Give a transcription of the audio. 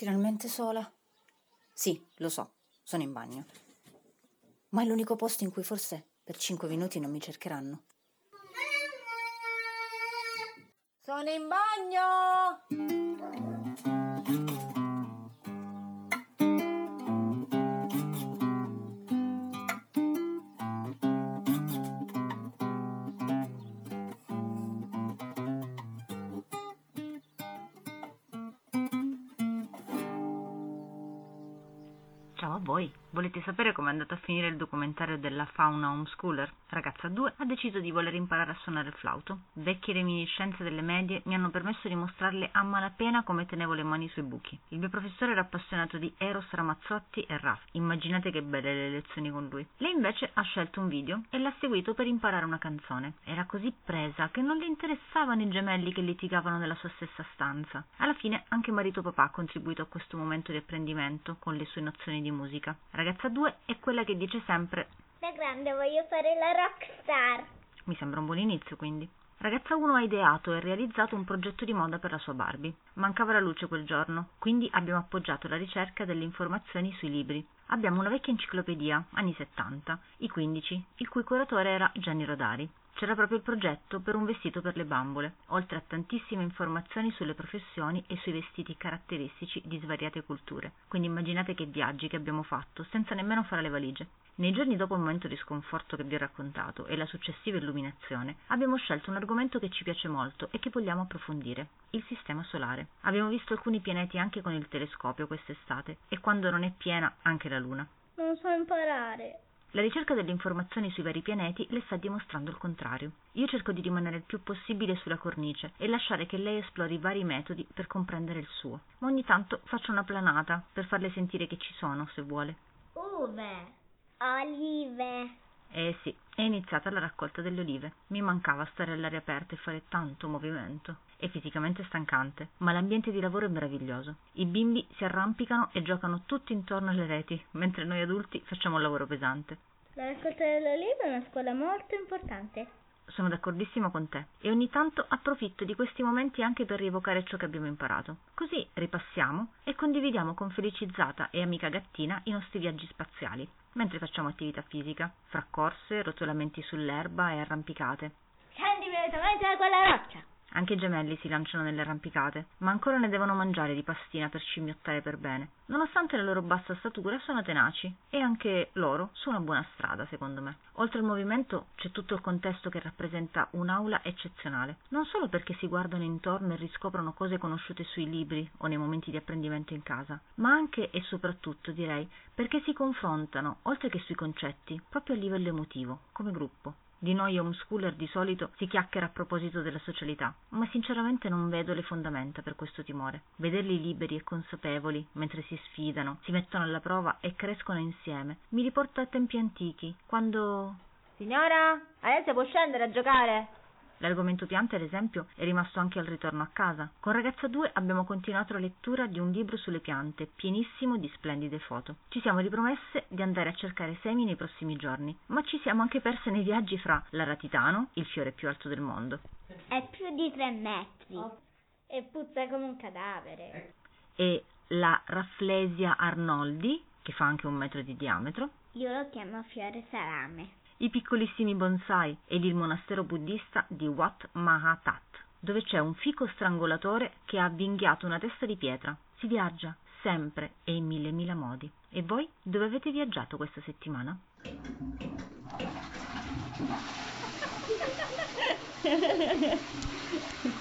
Finalmente sola. Sì, lo so, sono in bagno. Ma è l'unico posto in cui forse per cinque minuti non mi cercheranno. Sono in bagno! Ciao a voi! Volete sapere com'è andato a finire il documentario della fauna homeschooler? Ragazza 2 ha deciso di voler imparare a suonare il flauto. Vecchie reminiscenze delle medie mi hanno permesso di mostrarle a malapena come tenevo le mani sui buchi. Il mio professore era appassionato di Eros Ramazzotti e Raff. Immaginate che belle le lezioni con lui. Lei invece ha scelto un video e l'ha seguito per imparare una canzone. Era così presa che non le interessavano i gemelli che litigavano nella sua stessa stanza. Alla fine anche marito papà ha contribuito a questo momento di apprendimento con le sue nozioni di musica. Ragazza 2 è quella che dice sempre Da grande voglio fare la rockstar. mi sembra un buon inizio quindi. Ragazza 1 ha ideato e realizzato un progetto di moda per la sua Barbie. Mancava la luce quel giorno, quindi abbiamo appoggiato la ricerca delle informazioni sui libri. Abbiamo una vecchia enciclopedia, anni 70, i 15, il cui curatore era Gianni Rodari. C'era proprio il progetto per un vestito per le bambole, oltre a tantissime informazioni sulle professioni e sui vestiti caratteristici di svariate culture. Quindi immaginate che viaggi che abbiamo fatto, senza nemmeno fare le valigie. Nei giorni dopo il momento di sconforto che vi ho raccontato e la successiva illuminazione, abbiamo scelto un argomento che ci piace molto e che vogliamo approfondire, il sistema solare. Abbiamo visto alcuni pianeti anche con il telescopio quest'estate e quando non è piena anche la Luna. Non so imparare. La ricerca delle informazioni sui vari pianeti le sta dimostrando il contrario. Io cerco di rimanere il più possibile sulla cornice e lasciare che lei esplori vari metodi per comprendere il suo. Ma ogni tanto faccio una planata per farle sentire che ci sono, se vuole. Uve. Olive. Eh sì, è iniziata la raccolta delle olive. Mi mancava stare all'aria aperta e fare tanto movimento. È fisicamente stancante, ma l'ambiente di lavoro è meraviglioso. I bimbi si arrampicano e giocano tutti intorno alle reti, mentre noi adulti facciamo il lavoro pesante. La raccolta delle olive è una scuola molto importante. Sono d'accordissimo con te e ogni tanto approfitto di questi momenti anche per rievocare ciò che abbiamo imparato. Così ripassiamo e condividiamo con felicizzata e amica gattina i nostri viaggi spaziali, mentre facciamo attività fisica, fra corse, rotolamenti sull'erba e arrampicate. Scendi immediatamente da quella roccia. Anche i gemelli si lanciano nelle arrampicate, ma ancora ne devono mangiare di pastina per scimmiottare per bene. Nonostante la loro bassa statura, sono tenaci e anche loro su una buona strada, secondo me. Oltre al movimento c'è tutto il contesto che rappresenta un'aula eccezionale, non solo perché si guardano intorno e riscoprono cose conosciute sui libri o nei momenti di apprendimento in casa, ma anche e soprattutto, direi, perché si confrontano, oltre che sui concetti, proprio a livello emotivo, come gruppo. Di noi homeschooler di solito si chiacchiera a proposito della socialità, ma sinceramente non vedo le fondamenta per questo timore. Vederli liberi e consapevoli mentre si sfidano, si mettono alla prova e crescono insieme mi riporta a tempi antichi, quando Signora, adesso può scendere a giocare. L'argomento piante, ad esempio, è rimasto anche al ritorno a casa. Con ragazza 2 abbiamo continuato la lettura di un libro sulle piante, pienissimo di splendide foto. Ci siamo ripromesse di andare a cercare semi nei prossimi giorni, ma ci siamo anche perse nei viaggi fra l'aratitano, il fiore più alto del mondo, È più di tre metri. E puzza come un cadavere. e la Rafflesia arnoldi, che fa anche un metro di diametro, Io lo chiamo fiore salame. I piccolissimi bonsai ed il monastero buddista di Wat Mahatat, dove c'è un fico strangolatore che ha avvinghiato una testa di pietra. Si viaggia sempre e in mille mila modi. E voi dove avete viaggiato questa settimana?